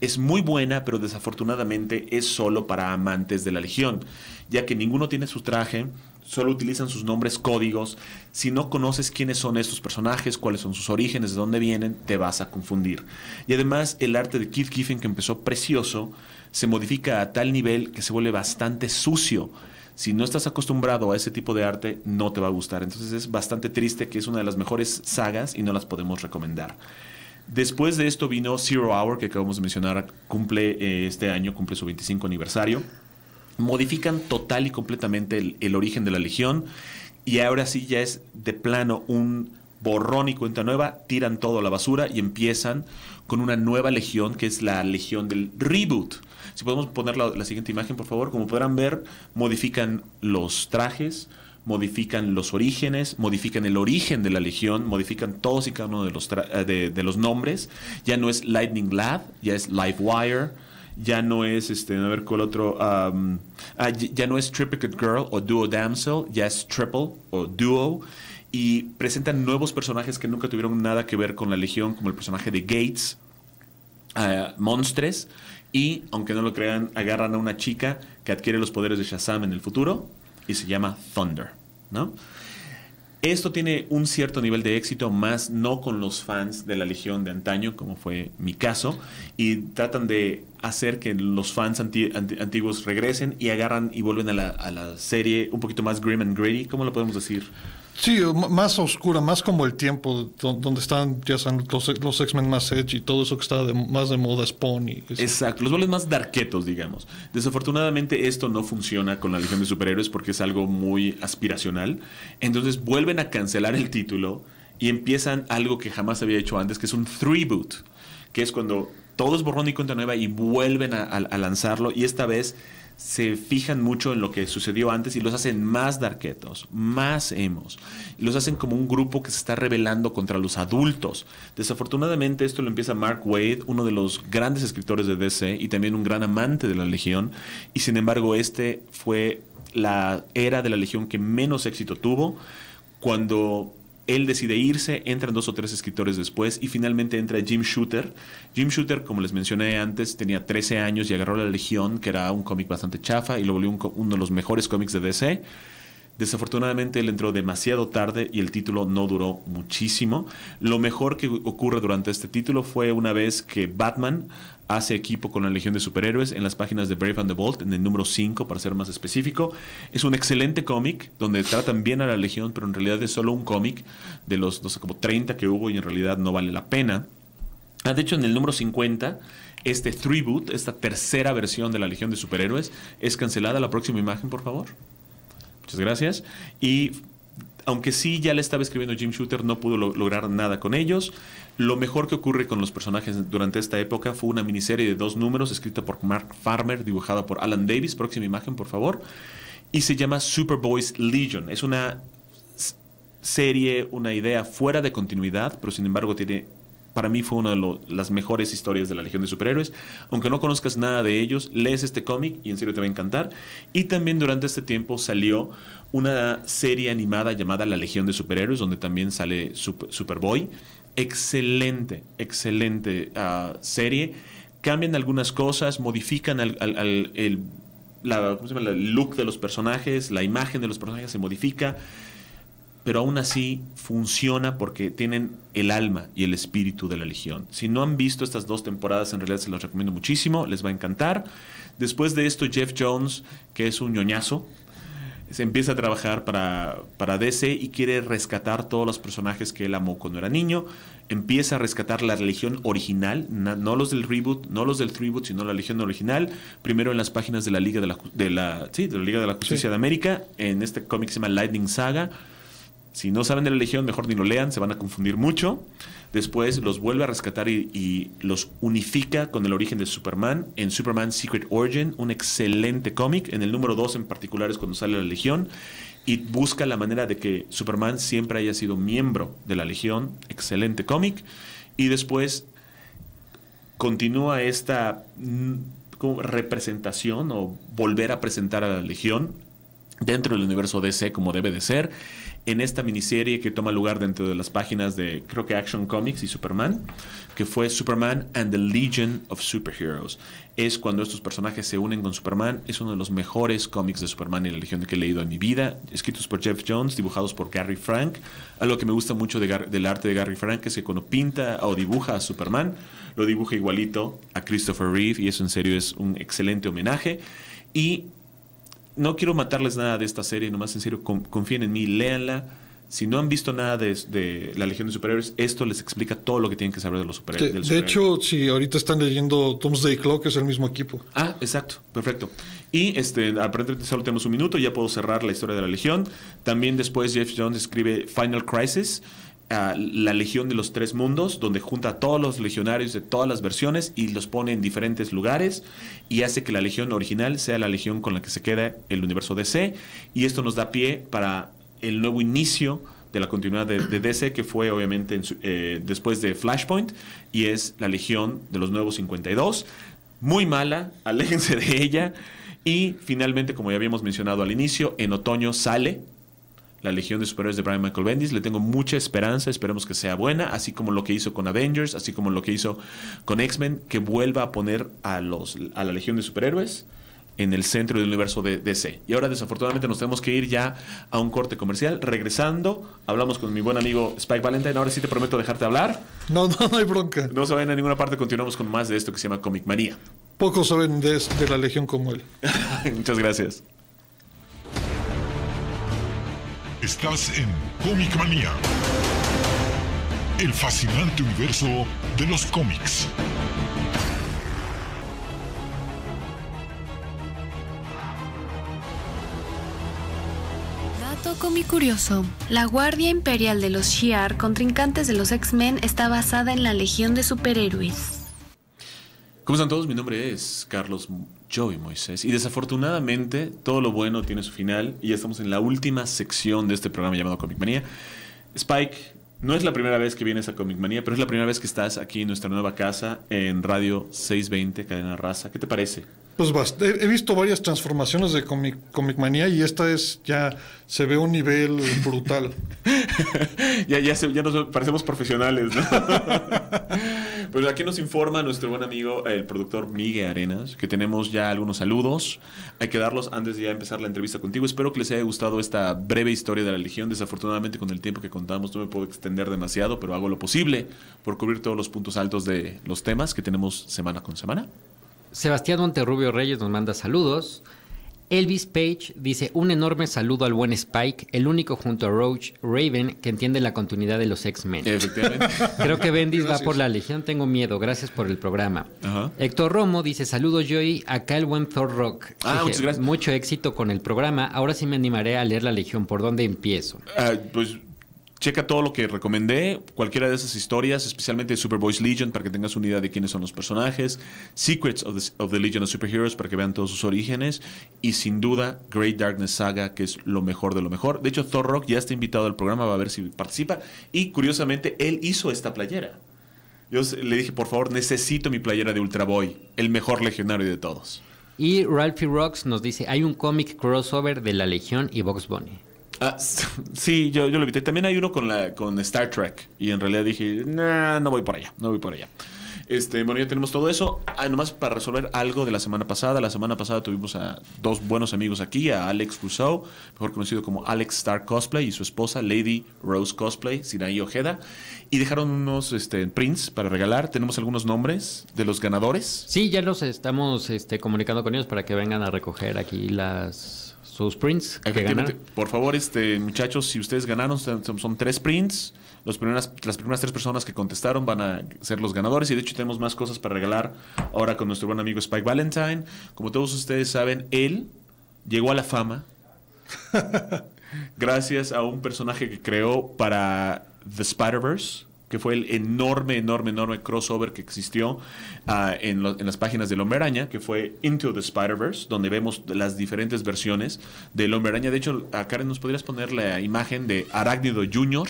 Speaker 1: es muy buena, pero desafortunadamente es solo para amantes de la Legión, ya que ninguno tiene su traje, solo utilizan sus nombres códigos. Si no conoces quiénes son estos personajes, cuáles son sus orígenes, de dónde vienen, te vas a confundir. Y además el arte de Keith Giffen, que empezó precioso, se modifica a tal nivel que se vuelve bastante sucio. Si no estás acostumbrado a ese tipo de arte, no te va a gustar. Entonces es bastante triste que es una de las mejores sagas y no las podemos recomendar. Después de esto vino Zero Hour, que acabamos de mencionar, cumple eh, este año, cumple su 25 aniversario. Modifican total y completamente el, origen de la Legión y ahora sí ya es de plano un borrón y cuenta nueva, tiran todo a la basura y empiezan con una nueva legión que es la legión del reboot. Si podemos poner la siguiente imagen, por favor. Como podrán ver, modifican los trajes, modifican los orígenes, modifican el origen de la legión, modifican todos y cada uno de los, eh, de, de los nombres. Ya no es Lightning Lad, ya es Livewire. Ya no es, este, a ver cuál otro, ah, ya no es Triplicate Girl o Duo Damsel, ya es Triple o Duo. Y presentan nuevos personajes que nunca tuvieron nada que ver con la Legión, como el personaje de Gates, a Monstres y, aunque no lo crean, agarran a una chica que adquiere los poderes de Shazam en el futuro y se llama Thunder, ¿no? Esto tiene un cierto nivel de éxito, más no con los fans de la Legión de antaño, como fue mi caso, y tratan de hacer que los fans anti- anti- antiguos regresen y agarran y vuelven a la, a la serie un poquito más grim and gritty, ¿cómo lo podemos decir?
Speaker 5: Sí, más oscura, más como el tiempo do- donde están, ya los, los X-Men más edgy y todo eso que está de- más de moda, Spawn y.
Speaker 1: Exacto, los vuelven más darquetos, digamos. Desafortunadamente esto no funciona con la Legión de Superhéroes porque es algo muy aspiracional. Entonces vuelven a cancelar el título y empiezan algo que jamás había hecho antes, que es un three-boot, que es cuando todo es borrón y cuenta nueva y vuelven a lanzarlo y esta vez se fijan mucho en lo que sucedió antes y los hacen más darquetos, más emos. Y los hacen como un grupo que se está rebelando contra los adultos. Desafortunadamente esto lo empieza Mark Wade, uno de los grandes escritores de DC y también un gran amante de la Legión. Y sin embargo este fue la era de la Legión que menos éxito tuvo. Cuando él decide irse, entran dos o tres escritores después y finalmente entra Jim Shooter. Jim Shooter, como les mencioné antes, tenía 13 años y agarró la Legión, que era un cómic bastante chafa, y lo volvió uno de los mejores cómics de DC. Desafortunadamente él entró demasiado tarde y el título no duró muchísimo. Lo mejor que ocurre durante este título fue una vez que Batman hace equipo con la Legión de Superhéroes en las páginas de Brave and the Bold, en el número 5 para ser más específico. Es un excelente cómic donde tratan bien a la Legión, pero en realidad es solo un cómic de los, no sé, como 30 que hubo y en realidad no vale la pena. Ah, de hecho, en el número 50, este boot, esta tercera versión de la Legión de Superhéroes, es cancelada. La próxima imagen, por favor. Muchas gracias. Y aunque sí ya le estaba escribiendo Jim Shooter, no pudo lo- lograr nada con ellos. Lo mejor que ocurre con los personajes durante esta época fue una miniserie de dos números escrita por Mark Farmer, dibujada por Alan Davis. Próxima imagen, por favor. Y se llama Superboys Legion. Es una serie, una idea fuera de continuidad, pero sin embargo tiene para mí fue una de las mejores historias de la Legión de Superhéroes. Aunque no conozcas nada de ellos, lees este cómic y en serio te va a encantar. Y también durante este tiempo salió una serie animada llamada La Legión de Superhéroes, donde también sale Sup- Superboy. Excelente, excelente ah, serie. Cambian algunas cosas, modifican el look de los personajes, la imagen de los personajes se modifica pero aún así funciona porque tienen el alma y el espíritu de la Legión. Si no han visto estas dos temporadas, en realidad se las recomiendo muchísimo, les va a encantar. Después de esto, Jeff Jones, que es un ñoñazo, se empieza a trabajar para, para DC y quiere rescatar todos los personajes que él amó cuando era niño. Empieza a rescatar la Legión original, na- no los del reboot, no los del reboot, sino la Legión original. Primero en las páginas de la Liga de la, Ju- de la, sí, de la, Liga de la Justicia de América. En este cómic se llama Lightning Saga. Si no saben de la Legión, mejor ni lo lean, se van a confundir mucho. Después los vuelve a rescatar y, los unifica con el origen de Superman en Superman Secret Origin, un excelente cómic. En el número 2 en particular es cuando sale la Legión y busca la manera de que Superman siempre haya sido miembro de la Legión. Excelente cómic. Y después continúa esta mm, representación o volver a presentar a la Legión dentro del universo DC como debe de ser, en esta miniserie que toma lugar dentro de las páginas de creo que Action Comics y Superman, que fue Superman and the Legion of Superheroes. Es cuando estos personajes se unen con Superman, es uno de los mejores cómics de Superman y la Legión que he leído en mi vida, escritos por Jeff Jones, dibujados por Gary Frank. Algo que me gusta mucho del arte de Gary Frank es que cuando pinta o dibuja a Superman, lo dibuja igualito a Christopher Reeve y eso en serio es un excelente homenaje. Y no quiero matarles nada de esta serie, nomás en serio, confíen en mí, léanla. Si no han visto nada de, la Legión de Superhéroes, esto les explica todo lo que tienen que saber de los superhéroes.
Speaker 5: De, hecho, si ahorita están leyendo Doomsday Clock, es el mismo equipo.
Speaker 1: Ah, exacto, perfecto. Y este, aparentemente solo tenemos un minuto, ya puedo cerrar la historia de la Legión. También después Jeff Jones escribe Final Crisis, la Legión de los Tres Mundos, donde junta a todos los legionarios de todas las versiones y los pone en diferentes lugares y hace que la Legión original sea la Legión con la que se queda el universo DC. Y esto nos da pie para el nuevo inicio de la continuidad de, DC, que fue obviamente eh, después de Flashpoint, y es la Legión de los Nuevos 52. Muy mala, aléjense de ella. Y finalmente, como ya habíamos mencionado al inicio, en otoño sale la Legión de Superhéroes de Brian Michael Bendis. Le tengo mucha esperanza, esperemos que sea buena, así como lo que hizo con Avengers, así como lo que hizo con X-Men, que vuelva a poner a, los, a la Legión de Superhéroes en el centro del universo de DC. Y ahora desafortunadamente nos tenemos que ir ya a un corte comercial. Regresando, hablamos con mi buen amigo Spike Valentine. Ahora sí te prometo dejarte hablar.
Speaker 5: No, no, no hay bronca.
Speaker 1: No se vayan a ninguna parte, continuamos con más de esto que se llama Comic Manía.
Speaker 5: Pocos saben de, de la Legión como él.
Speaker 1: Muchas gracias.
Speaker 3: Estás en Comic Manía, el fascinante universo de los cómics.
Speaker 4: Dato curioso. La Guardia Imperial de los Shi'ar, contrincantes de los X-Men, está basada en la Legión de Superhéroes.
Speaker 1: ¿Cómo están todos? Mi nombre es Carlos Joey Moisés. Y desafortunadamente, todo lo bueno tiene su final. Y ya estamos en la última sección de este programa llamado Comic Manía. Spike, no es la primera vez que vienes a Comic Manía, pero es la primera vez que estás aquí en nuestra nueva casa, en Radio 620, Cadena Raza. ¿Qué te parece?
Speaker 5: Pues he visto varias transformaciones de Comic, Comic Manía y esta es ya se ve un nivel brutal.
Speaker 1: ya, ya, ya nos parecemos profesionales, ¿no? pues aquí nos informa nuestro buen amigo, el productor Miguel Arenas, que tenemos ya algunos saludos. Hay que darlos antes de ya empezar la entrevista contigo. Espero que les haya gustado esta breve historia de la Legión. Desafortunadamente, con el tiempo que contamos, no me puedo extender demasiado, pero hago lo posible por cubrir todos los puntos altos de los temas que tenemos semana con semana.
Speaker 2: Sebastián Monterrubio Reyes nos manda saludos. Elvis Page dice un enorme saludo al buen Spike, el único junto a Roach Raven que entiende la continuidad de los X-Men. Creo que Bendis va por la Legión, tengo miedo, gracias por el programa. Héctor Romo dice saludos Joey, acá el buen Thor Rock.
Speaker 1: Ah, muchas gracias.
Speaker 2: Mucho éxito con el programa, ahora sí me animaré a leer la Legión, ¿por dónde empiezo?
Speaker 1: Ah, pues Checa todo lo que recomendé, cualquiera de esas historias, especialmente Superboy's Legion, para que tengas una idea de quiénes son los personajes, Secrets of the, Legion of Superheroes, para que vean todos sus orígenes, y sin duda Great Darkness Saga, que es lo mejor de lo mejor. De hecho, Thor Rock ya está invitado al programa, va a ver si participa, y curiosamente, él hizo esta playera. Yo le dije, por favor, necesito mi playera de Ultra Boy, el mejor legionario de todos.
Speaker 2: Y Ralphie Rocks nos dice, hay un cómic crossover de la Legión y Box Bunny.
Speaker 1: Ah, sí, yo, yo lo evité. También hay uno con, la, con Star Trek. Y en realidad dije, no voy por allá, no voy por allá. Este, bueno, ya tenemos todo eso. Ah, nomás para resolver algo de la semana pasada. La semana pasada tuvimos a dos buenos amigos aquí, a Alex Rousseau, mejor conocido como Alex Star Cosplay, y su esposa Lady Rose Cosplay, Sinaí Ojeda. Y dejaron unos este, prints para regalar. Tenemos algunos nombres de los ganadores.
Speaker 2: Sí, ya los estamos este, comunicando con ellos para que vengan a recoger aquí las sus prints que
Speaker 1: Por favor, este muchachos, si ustedes ganaron, son, tres prints. Los primeras, las primeras tres personas que contestaron van a ser los ganadores. Y de hecho tenemos más cosas para regalar ahora con nuestro buen amigo Spike Valentine. Como todos ustedes saben, él llegó a la fama gracias a un personaje que creó para The Spider-Verse que fue el enorme, enorme, enorme crossover que existió ah, en, las páginas del Hombre que fue Into the Spider-Verse, donde vemos las diferentes versiones del Hombre. De hecho, a Karen, ¿nos podrías poner la imagen de Arácnido Jr.?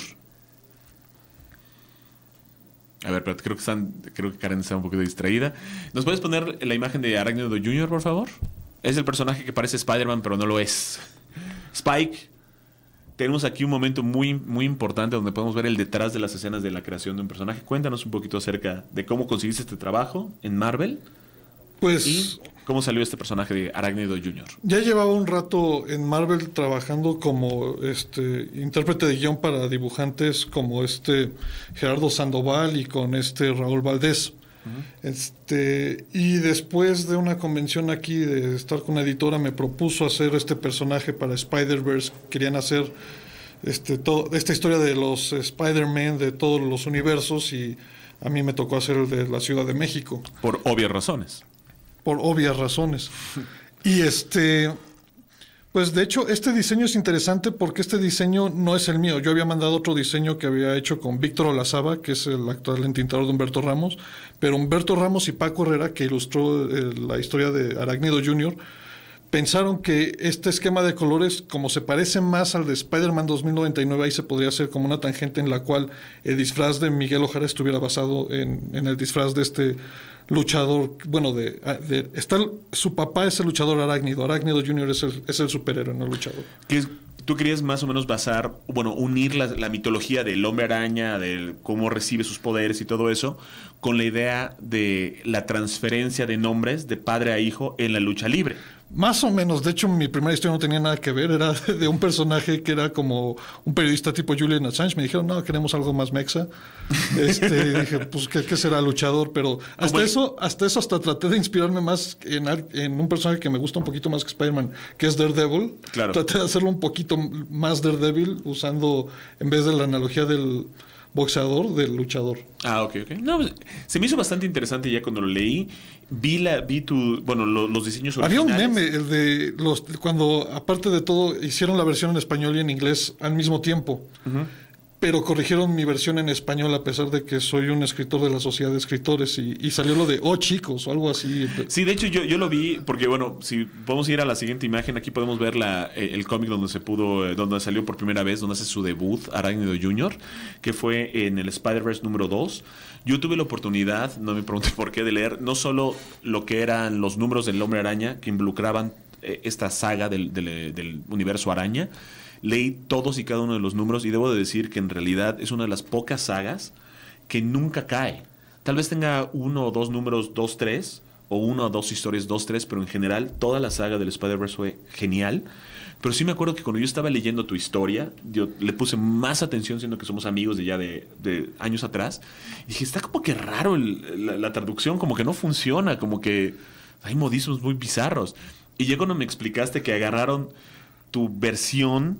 Speaker 1: A ver, pero creo que, están, creo que Karen está un poquito distraída. ¿Nos puedes poner la imagen de Arácnido Jr., por favor? Es el personaje que parece Spider-Man, pero no lo es. Spike, tenemos aquí un momento muy, muy importante donde podemos ver el detrás de las escenas de la creación de un personaje. Cuéntanos un poquito acerca de cómo conseguiste este trabajo en Marvel
Speaker 5: Pues
Speaker 1: y cómo salió este personaje de Arácnido Jr.
Speaker 5: ya llevaba un rato en Marvel trabajando como este intérprete de guion para dibujantes como este Gerardo Sandoval y con este Raúl Valdés. Este, y después de una convención aquí de estar con una editora me propuso hacer este personaje para Spider-Verse. Querían hacer este, todo, esta historia de los Spider-Man de todos los universos y a mí me tocó hacer el de la Ciudad de México
Speaker 1: Por obvias razones.
Speaker 5: por obvias razones. Y este, pues de hecho, este diseño es interesante porque este diseño no es el mío. Yo había mandado otro diseño que había hecho con Víctor Olazaba, que es el actual entintador de Humberto Ramos, pero Humberto Ramos y Paco Herrera, que ilustró eh, la historia de Arácnido Jr., pensaron que este esquema de colores, como se parece más al de Spider-Man 2099, ahí se podría hacer como una tangente en la cual el disfraz de Miguel Ojara estuviera basado en, en el disfraz de este luchador, bueno, de, de- está su papá es el luchador arácnido, arácnido Jr. es el, es el superhéroe, no el luchador.
Speaker 1: Que es- tú querías más o menos basar, bueno, unir la, la mitología del hombre araña, de cómo recibe sus poderes y todo eso, con la idea de la transferencia de nombres de padre a hijo en la lucha libre.
Speaker 5: Más o menos, de hecho mi primera historia no tenía nada que ver, era de un personaje que era como un periodista tipo Julian Assange, me dijeron, no, queremos algo más mexa. Este, dije, pues, ¿qué, qué será luchador? Pero hasta eso, hasta eso, hasta traté de inspirarme más en un personaje que me gusta un poquito más que Spider-Man, que es Daredevil.
Speaker 1: Claro.
Speaker 5: Traté de hacerlo un poquito más Daredevil, usando, en vez de la analogía del boxeador, del luchador.
Speaker 1: Ah, ok, ok. No, pues, se me hizo bastante interesante ya cuando lo leí. Vi, la, vi tu, bueno, lo- los diseños
Speaker 5: Había un
Speaker 1: originales.
Speaker 5: meme, el de los cuando aparte de todo hicieron la versión en español y en inglés al mismo tiempo. Pero corrigieron mi versión en español a pesar de que soy un escritor de la sociedad de escritores y, salió lo de oh chicos o algo así.
Speaker 1: Sí, de hecho yo, yo lo vi porque, bueno, si podemos ir a la siguiente imagen, aquí podemos ver la, eh, el cómic donde se pudo, eh, donde salió por primera vez, donde hace su debut, Arácnido Jr., que fue en el Spider-Verse número 2. Yo tuve la oportunidad, no me pregunté por qué, de leer no solo lo que eran los números del Hombre Araña, que involucraban eh, esta saga del, del- del universo araña, leí todos y cada uno de los números y debo de decir que en realidad es una de las pocas sagas que nunca cae. Tal vez tenga uno o dos números, dos, tres, o una o dos historias, dos, tres, pero en general toda la saga del Spider-Verse fue genial. Pero sí me acuerdo que cuando yo estaba leyendo tu historia, yo le puse más atención, siendo que somos amigos de ya de, de años atrás. Y dije, está como que raro el- la, la traducción, como que no funciona, como que hay modismos muy bizarros. Y ya cuando me explicaste que agarraron tu versión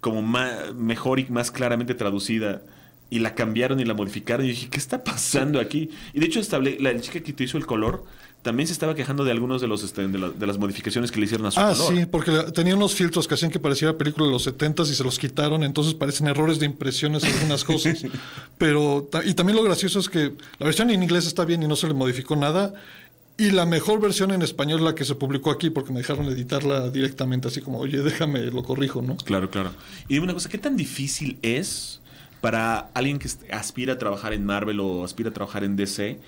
Speaker 1: como ma- mejor y más claramente traducida y la cambiaron y la modificaron y dije, ¿qué está pasando aquí? Y de hecho estable, la chica que te hizo el color también se estaba quejando de algunos de los este, de, la- de las modificaciones que le hicieron a su
Speaker 5: Ah,
Speaker 1: color.
Speaker 5: sí, porque la- tenían unos filtros que hacían que pareciera película de los 70 y se los quitaron, entonces parecen errores de impresiones algunas cosas. Pero, y también lo gracioso es que la versión en inglés está bien y no se le modificó nada. Y la mejor versión en español es la que se publicó aquí, porque me dejaron editarla directamente, así como, oye, déjame, lo corrijo, ¿no?
Speaker 1: Claro, claro. Y dime una cosa, ¿qué tan difícil es para alguien que aspira a trabajar en Marvel o aspira a trabajar en DC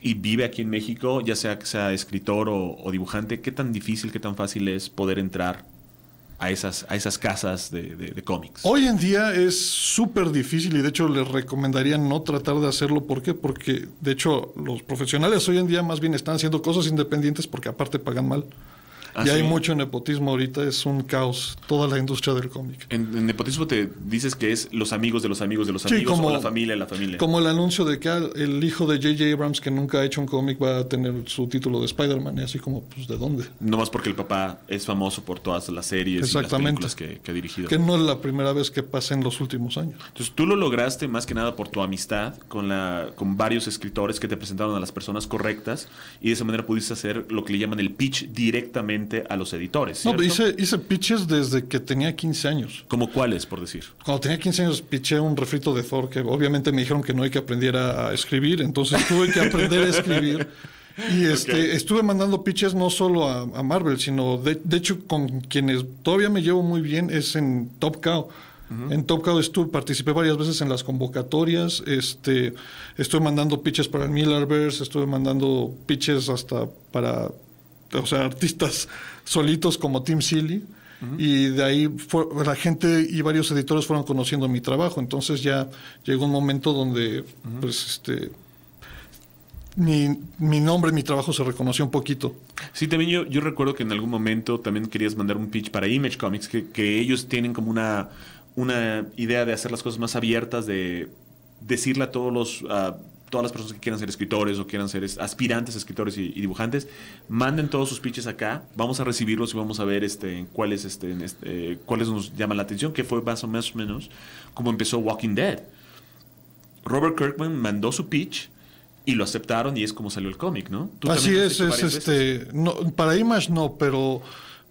Speaker 1: y vive aquí en México, ya sea que sea escritor o dibujante, qué tan difícil, qué tan fácil es poder entrar a esas, a esas casas de, de- cómics?
Speaker 5: Hoy en día es súper difícil y de hecho les recomendaría no tratar de hacerlo. ¿Por qué? Porque de hecho los profesionales hoy en día más bien están haciendo cosas independientes porque aparte pagan mal.
Speaker 1: ¿Ah,
Speaker 5: y hay mucho nepotismo ahorita, es un caos toda la industria del cómic.
Speaker 1: En, en nepotismo te dices que es los amigos de los amigos de los
Speaker 5: Sí,
Speaker 1: amigos
Speaker 5: como-
Speaker 1: o la familia de la familia.
Speaker 5: Como el anuncio de que el hijo de J.J. Abrams, que nunca ha hecho un cómic, va a tener su título de Spider-Man. Y así como, pues, ¿de dónde?
Speaker 1: No más porque el papá es famoso por todas las series y las
Speaker 5: Exactamente.
Speaker 1: películas que, que ha dirigido.
Speaker 5: Que no es la primera vez que pasa en los últimos años.
Speaker 1: Entonces tú lo lograste más que nada por tu amistad con, la, con varios escritores que te presentaron a las personas correctas y de esa manera pudiste hacer lo que le llaman el pitch directamente a los editores.
Speaker 5: No, hice, hice pitches desde que tenía 15 años.
Speaker 1: ¿Como cuáles, por decir?
Speaker 5: Cuando tenía 15 años piché un refrito de Thor que obviamente me dijeron que no hay que aprender a escribir, entonces tuve que aprender a escribir. Y este, estuve mandando pitches no solo a, a Marvel, sino de, de hecho con quienes todavía me llevo muy bien es en Top Cow. En Top Cow estuve, participé varias veces en las convocatorias, este, estuve mandando pitches para el Millerverse, estuve mandando pitches hasta para, o sea, artistas solitos como Tim Seeley. Y de ahí fue- la gente y varios editores fueron conociendo mi trabajo. Entonces ya llegó un momento donde, pues, este, mi, mi nombre, mi trabajo se reconoció un poquito.
Speaker 1: Sí, también yo, yo recuerdo que en algún momento también querías mandar un pitch para Image Comics, que, que ellos tienen como una, una idea de hacer las cosas más abiertas, de decirle a todos los, todas las personas que quieran ser escritores o quieran ser es- aspirantes a escritores y, y dibujantes, manden todos sus pitches acá, vamos a recibirlos y vamos a ver este, cuáles, este, este, eh, cuáles nos llaman la atención, que fue más o menos, menos como empezó Walking Dead. Robert Kirkman mandó su pitch y lo aceptaron y es como salió el cómic, ¿no? Tú
Speaker 5: Así es, es este, no, para Image no, pero,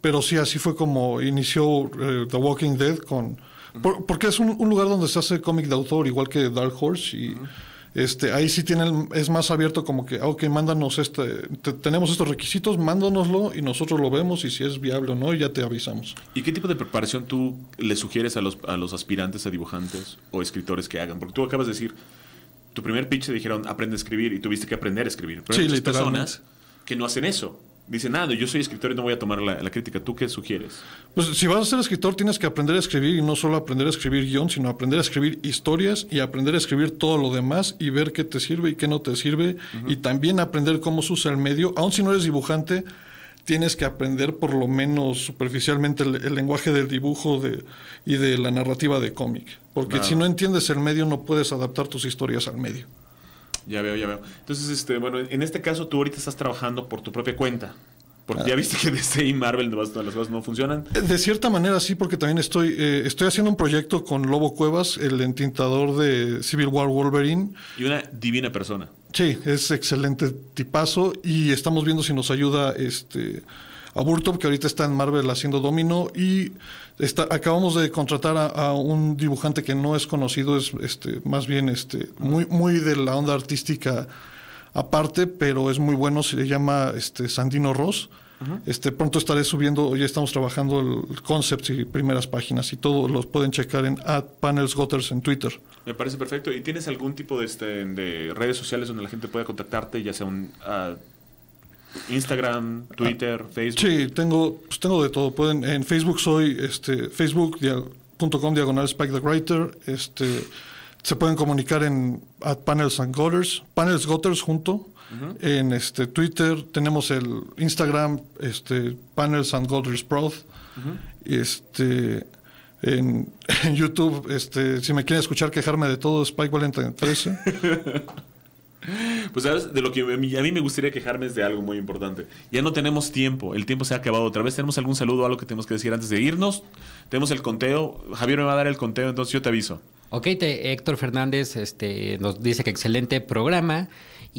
Speaker 5: pero sí, así fue como inició eh, The Walking Dead con, por- porque es un, un lugar donde se hace cómic de autor, igual que Dark Horse y este, ahí sí tienen, es más abierto como que, ah, ok, mándanos este, te- tenemos estos requisitos, mándanoslo y nosotros lo vemos y si es viable o no, ya te avisamos.
Speaker 1: ¿Y qué tipo de preparación tú le sugieres a los, a los aspirantes a dibujantes o escritores que hagan? Porque tú acabas de decir, tu primer pitch te dijeron aprende a escribir y tuviste que aprender a escribir. Pero
Speaker 5: Sí,
Speaker 1: hay personas que no hacen eso. Dicen, nada, yo soy escritor y no voy a tomar la, la crítica. ¿Tú qué sugieres?
Speaker 5: Pues si vas a ser escritor tienes que aprender a escribir y no solo aprender a escribir guion, sino aprender a escribir historias y aprender a escribir todo lo demás y ver qué te sirve y qué no te sirve y también aprender cómo se usa el medio. Aun si no eres dibujante, tienes que aprender por lo menos superficialmente el, el lenguaje del dibujo de, y de la narrativa de cómic. Porque
Speaker 1: Claro.
Speaker 5: si no entiendes el medio no puedes adaptar tus historias al medio.
Speaker 1: Ya veo, ya veo. Entonces, este, bueno, en este caso tú ahorita estás trabajando por tu propia cuenta. Porque ya viste que DC y Marvel las cosas no funcionan.
Speaker 5: De cierta manera sí, porque también estoy, eh, estoy haciendo un proyecto con Lobo Cuevas, el entintador de Civil War Wolverine.
Speaker 1: Y una divina persona.
Speaker 5: Sí, es excelente tipazo y estamos viendo si nos ayuda este a Burtop, que ahorita está en Marvel haciendo Domino y está, acabamos de contratar a, a un dibujante que no es conocido, es este más bien este muy muy de la onda artística aparte, pero es muy bueno, se le llama este Sandino Ross. Este pronto estaré subiendo, ya estamos trabajando el concepts y primeras páginas y todo los pueden checar en @panelsgotters en Twitter.
Speaker 1: Me parece perfecto. ¿Y tienes algún tipo de, este, de redes sociales donde la gente pueda contactarte, ya sea un Instagram, Twitter, Facebook?
Speaker 5: Sí, tengo, pues tengo de todo. Pueden, en Facebook soy este, facebook.com diagonal Spike the Writer. Este, se pueden comunicar en at Panels and Gutters, Panels Gutters junto. En este Twitter tenemos el Instagram, este, Panels and Gutters Proud. Este en, en YouTube, este, si me quieren escuchar quejarme de todo, Spike Valentine 13.
Speaker 1: Pues sabes, de lo que a mí, a me gustaría quejarme es de algo muy importante. Ya no tenemos tiempo, el tiempo se ha acabado otra vez. ¿Tenemos algún saludo o algo que tenemos que decir antes de irnos? Tenemos el conteo. Javier me va a dar el conteo, entonces yo te aviso.
Speaker 2: Ok, te- Héctor Fernández este, nos dice que excelente programa.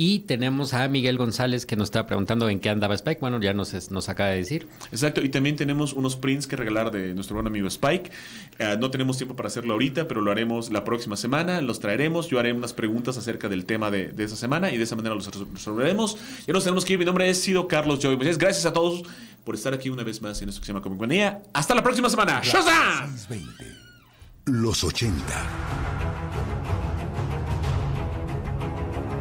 Speaker 2: Y tenemos a Miguel González que nos está preguntando en qué andaba Spike. Bueno, ya nos, acaba de decir.
Speaker 1: Exacto, y también tenemos unos prints que regalar de nuestro buen amigo Spike. Eh, no tenemos tiempo para hacerlo ahorita, pero lo haremos la próxima semana. Los traeremos. Yo haré unas preguntas acerca del tema de, de esa semana y de esa manera los resol- resolveremos. Ya nos tenemos que ir. Mi nombre es Sido Carlos Joy. Moisés. Gracias a todos por estar aquí una vez más en esto que se llama Comic. Hasta la próxima semana. ¡Shazam!
Speaker 3: 20. Los 80.